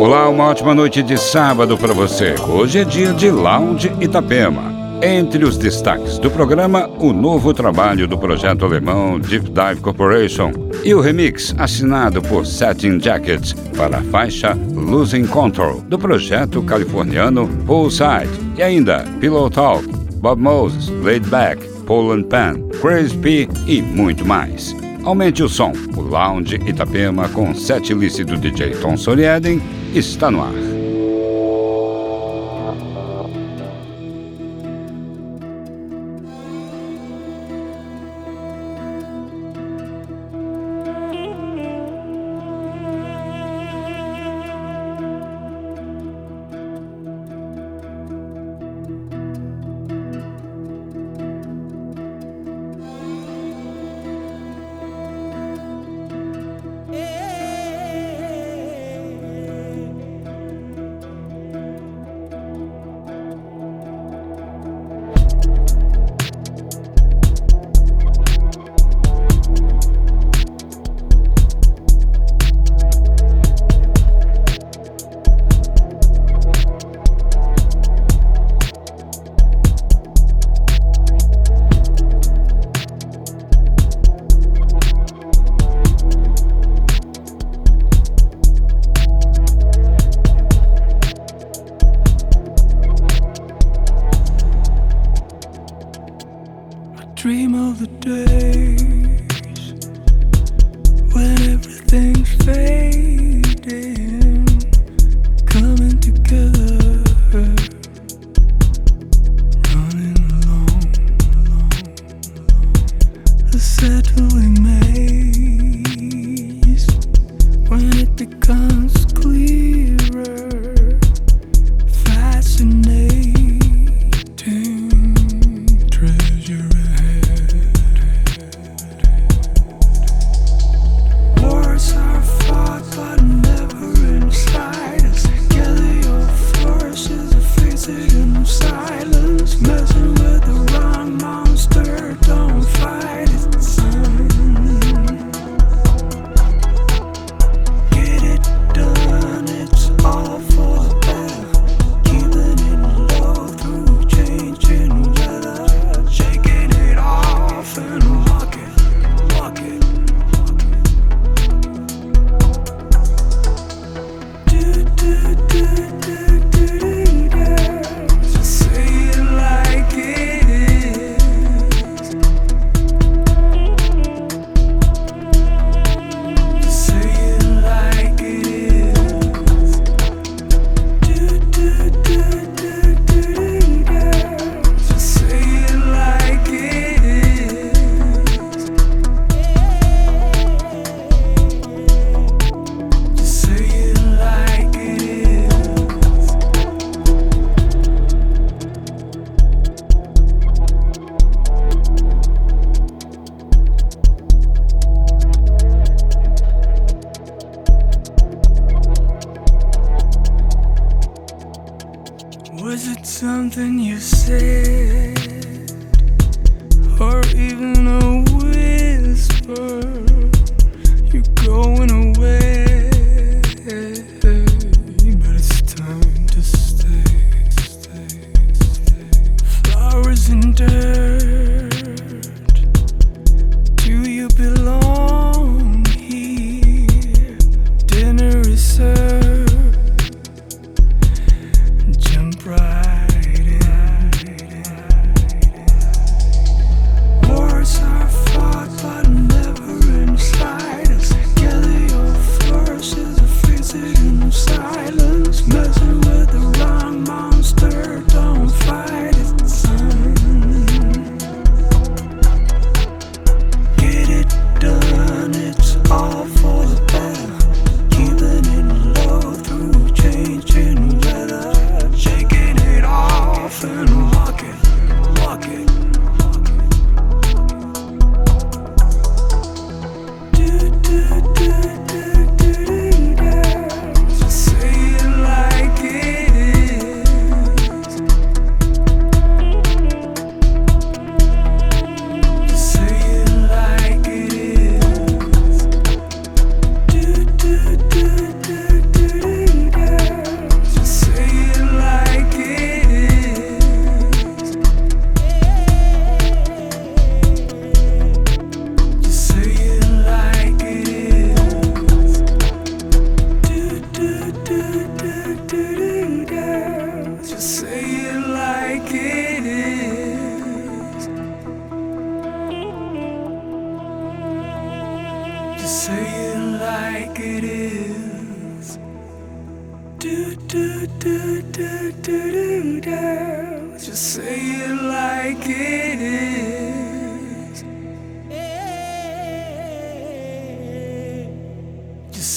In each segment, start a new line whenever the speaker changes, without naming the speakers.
Olá, uma ótima noite de sábado para você. Hoje é dia de Lounge Itapema. Entre os destaques do programa, o novo trabalho do projeto alemão Deep Dive Corporation e o remix assinado por Satin Jackets para a faixa Losing Control do projeto californiano Poolside e ainda Pillow Talk, Bob Moses, Laid Back, Poland Pan, Crazy P e muito mais. Aumente o som. O Lounge Itapema com set do DJ Tom Sorieden está no ar.
unsettling maze. When it becomes wonder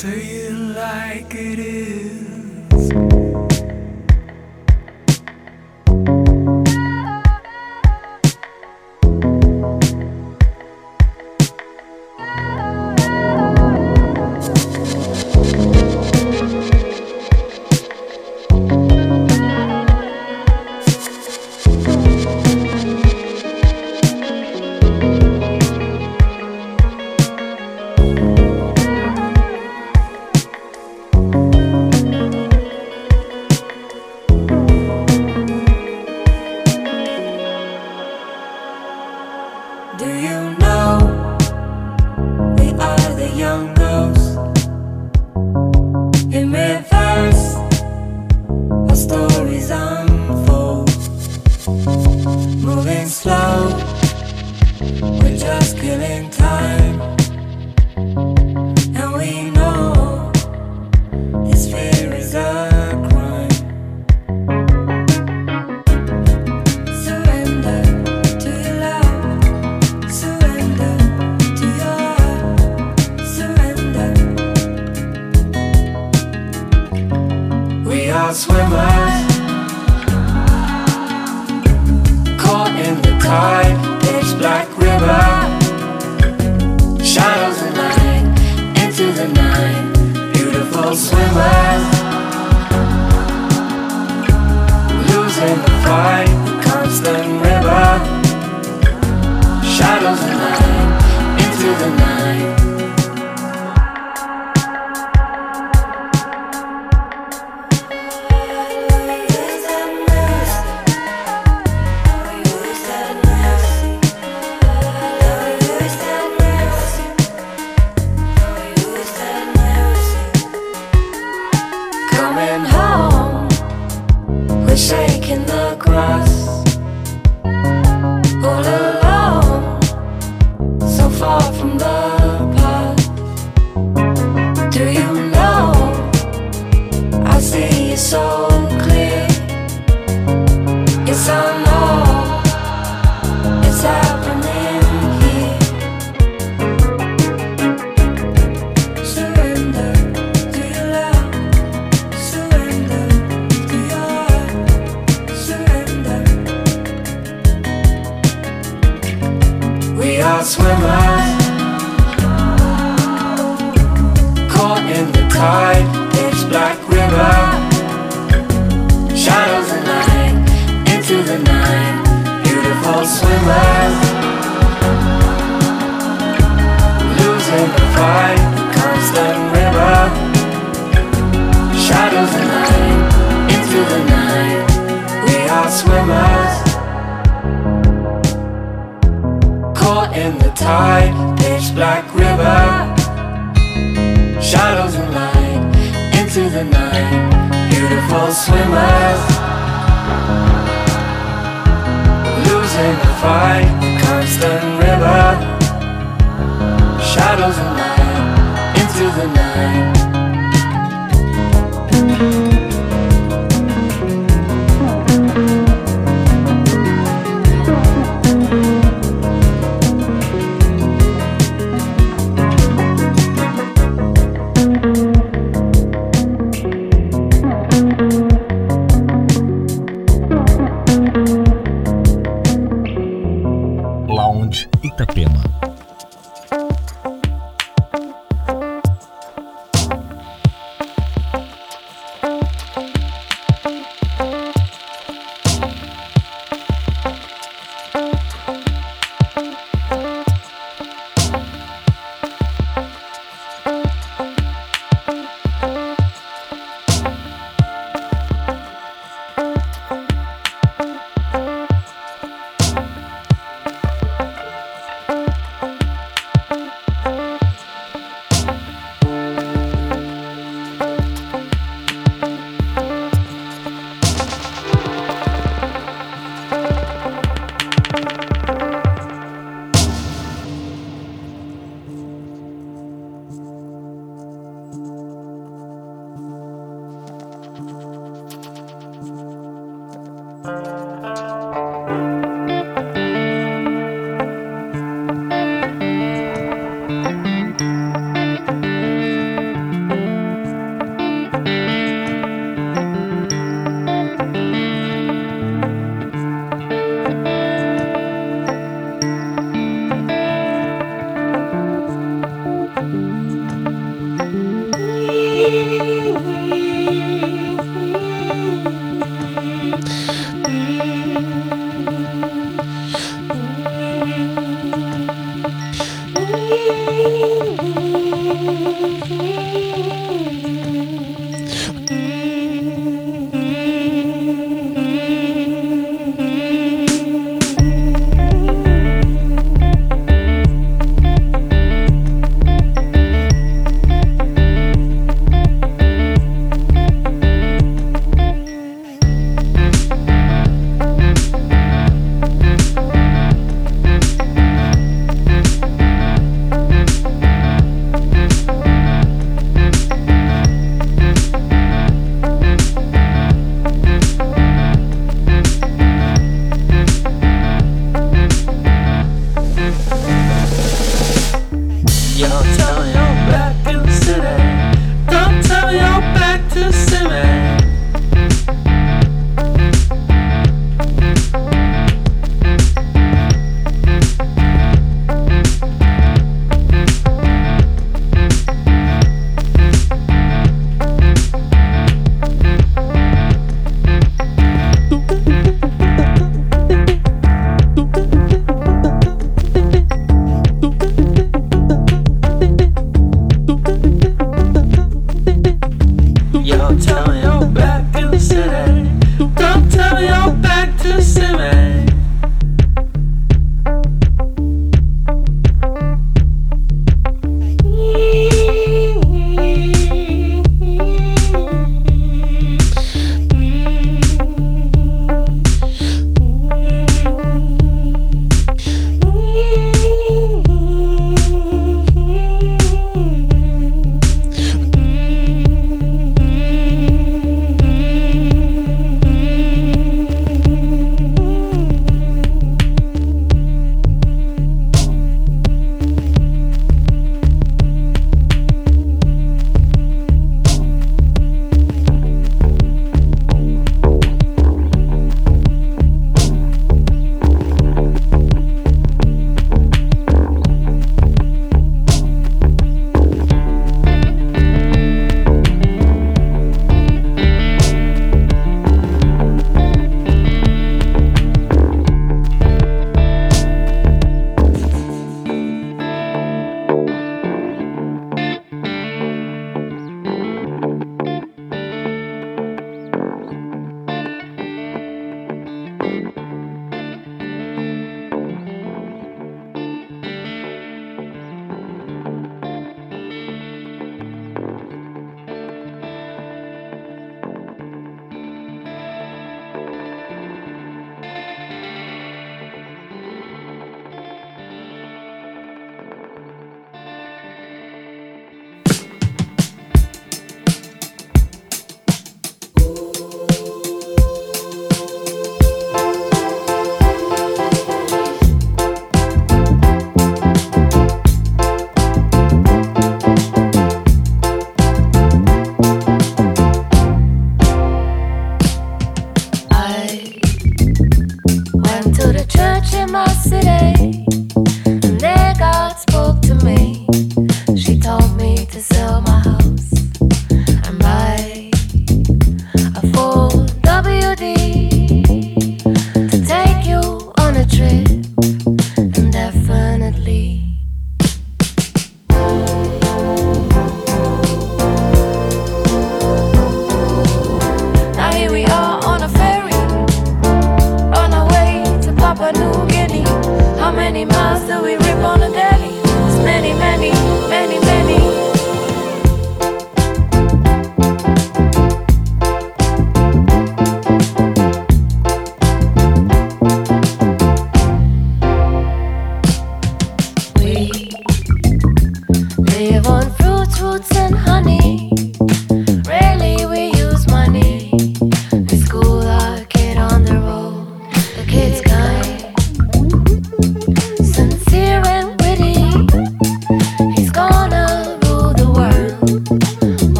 Say it like it is.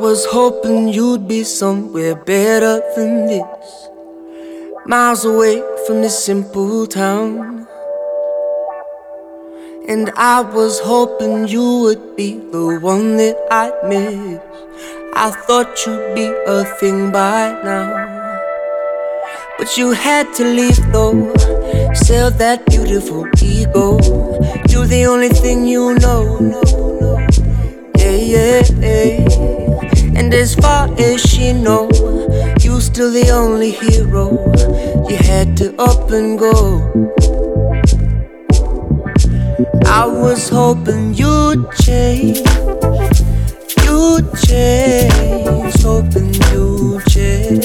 Was hoping you'd be somewhere better than this. Miles away from this simple town. And I was hoping you would be the one that I'd miss. I thought you'd be a thing by now. But you had to leave though. Sell that beautiful ego. You're the only thing you know. Yeah, yeah, yeah. And as far as she know, you still the only hero. You had to up and go. I was hoping you'd change, you'd change, hoping you'd change.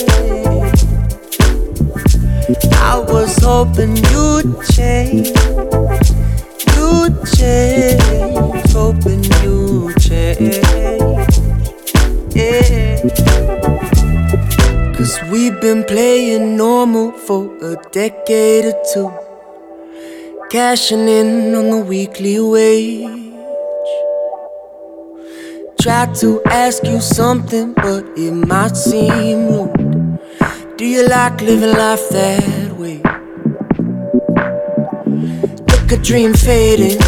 I was hoping you'd change, you'd change, hoping you'd change Cause we've been playing normal for a decade or two. Cashing in on the weekly wage. Tried to ask you something, but it might seem rude. Do you like living life that way? Look a dream fading,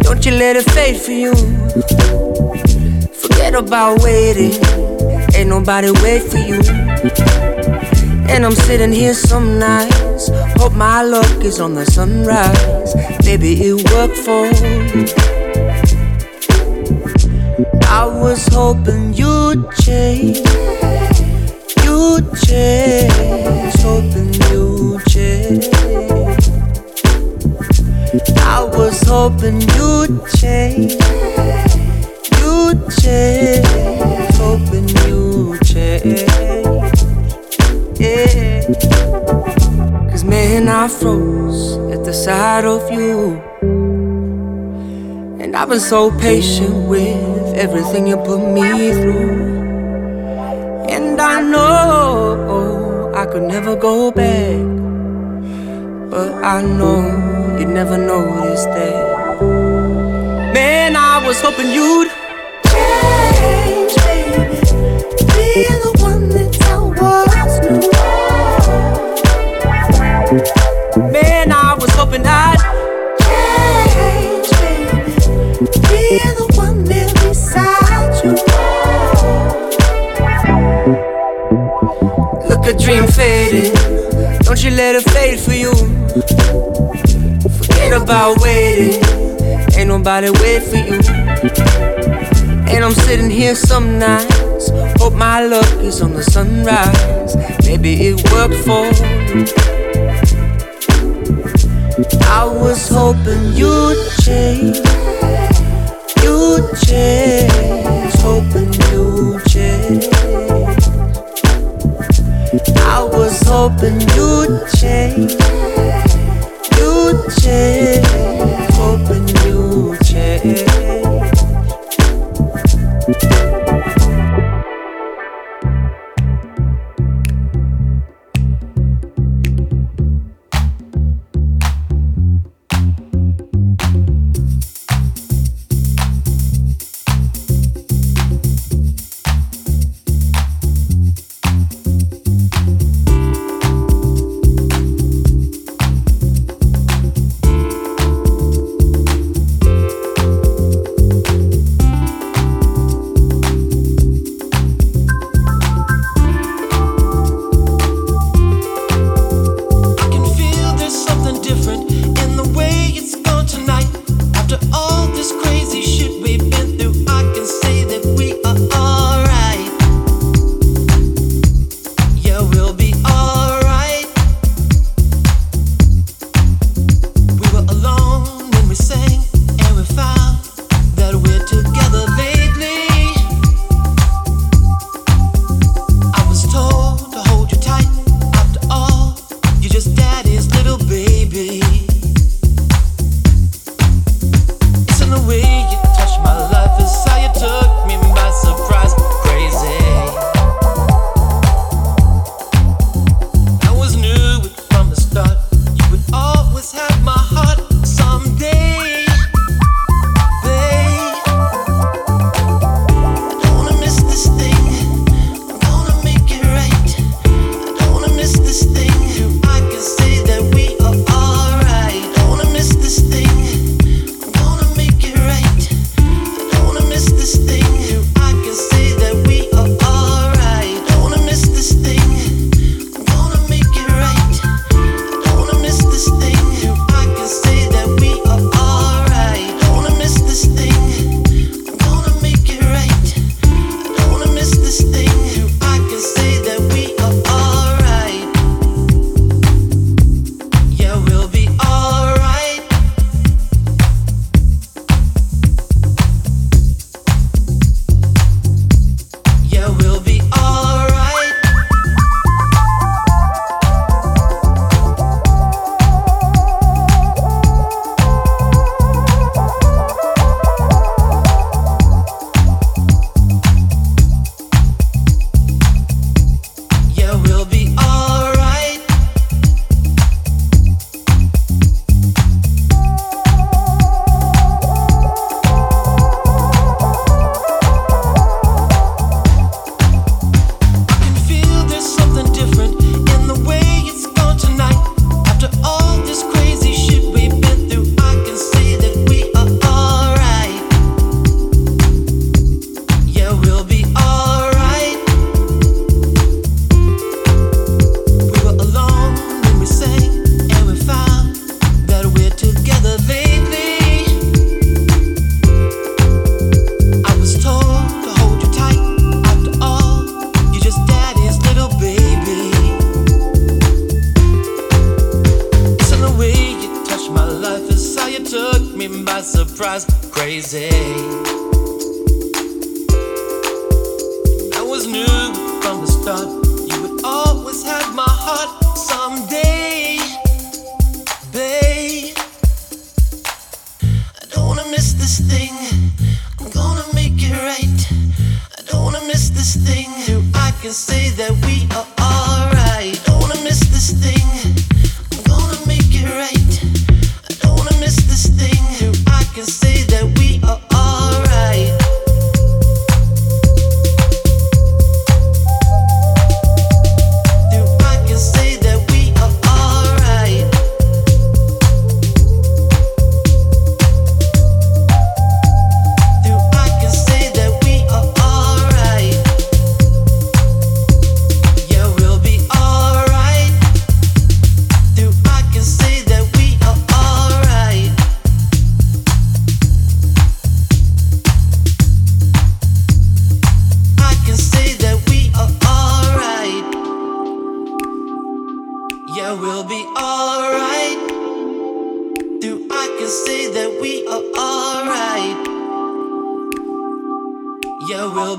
don't you let it fade for you. Forget about waiting, ain't nobody wait for you. And I'm sitting here some nights, hope my luck is on the sunrise. Maybe it worked for you. I was hoping you'd change, you'd change, hoping you'd change. I was hoping you'd change hoping you change. Cause man, I froze at the sight of you. And I've been so patient with everything you put me through. And I know I could never go back. But I know you'd never noticed that. Man, I was hoping you'd Man, I was hoping I'd change, baby. Be the one there beside you. Look, a dream fading. Don't you let it fade for you. Forget about waiting. Ain't nobody wait for you. And I'm sitting here some nights. Hope my luck is on the sunrise. Maybe it worked for you. I was hoping you'd change, you'd change, hoping you'd change. I was hoping you'd change, you'd change,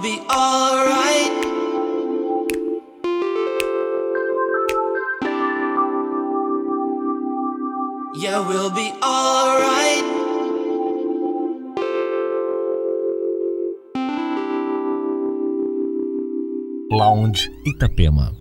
be alright. Yeah, we'll be alright.
Lounge Itapema.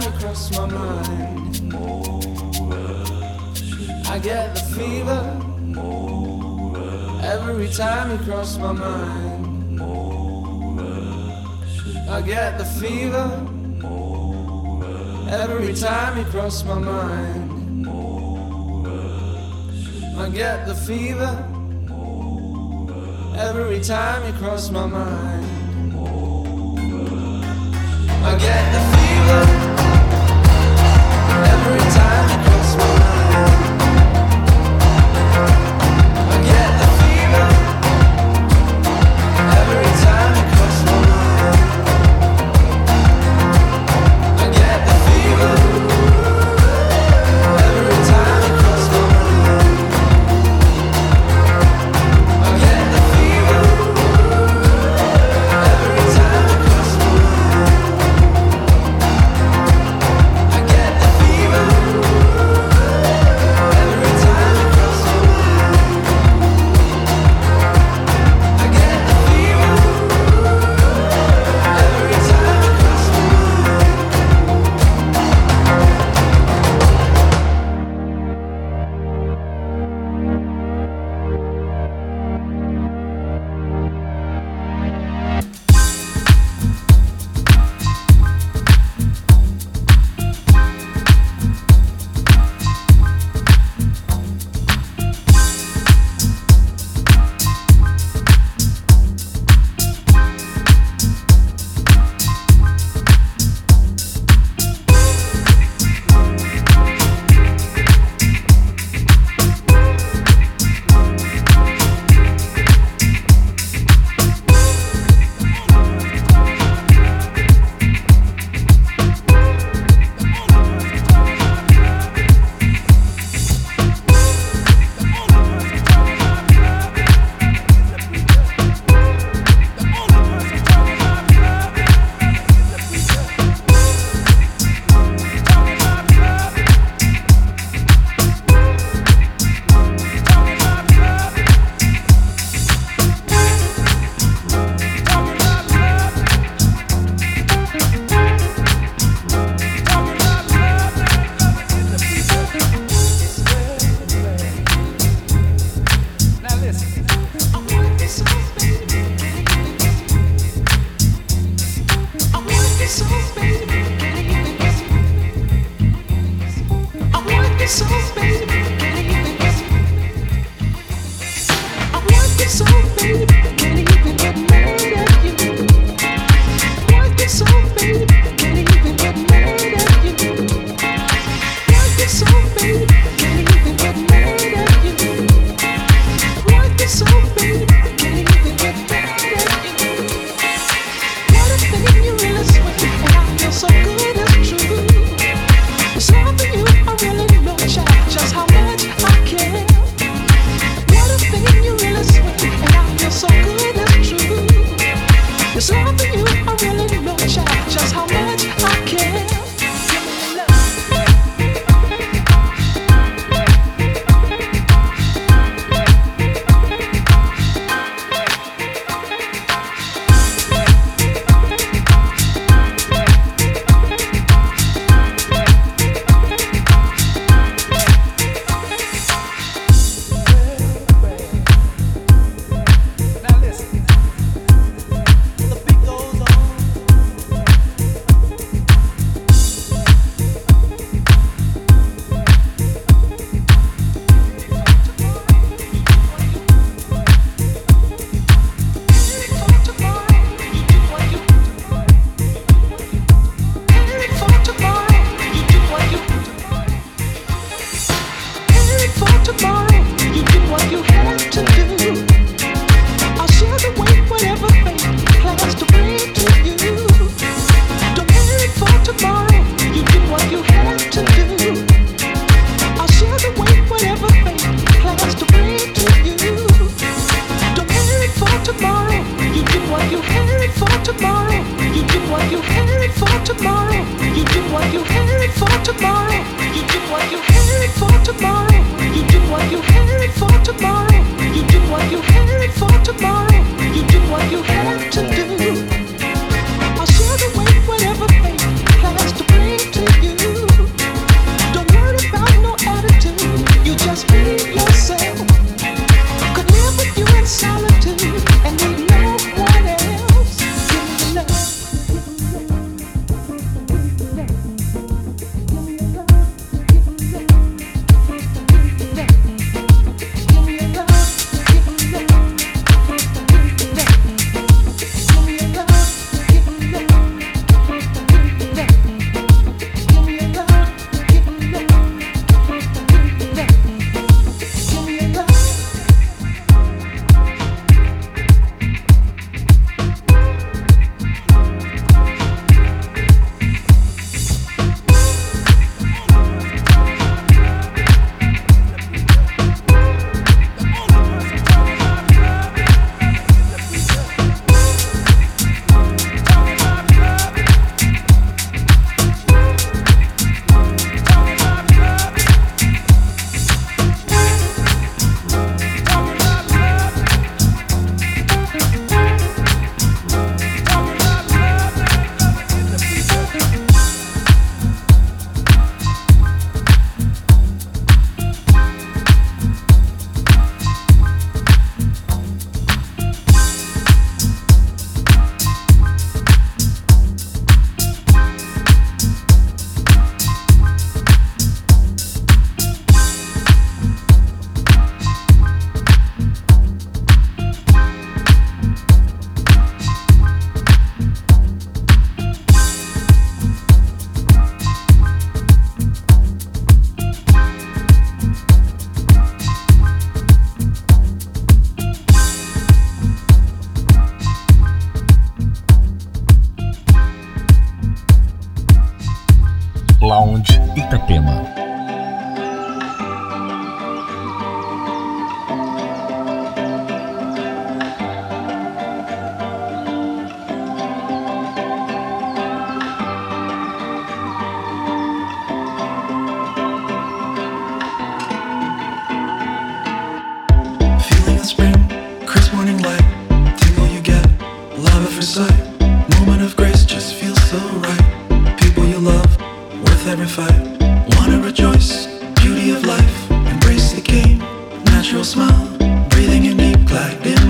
trying to cross my mind. I get the fever every time you cross my mind. I get the fever every time you cross my mind. I get the fever every time you cross my mind. I get the fever every time.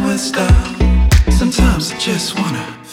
with style. Sometimes I just wanna.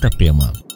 Itapema.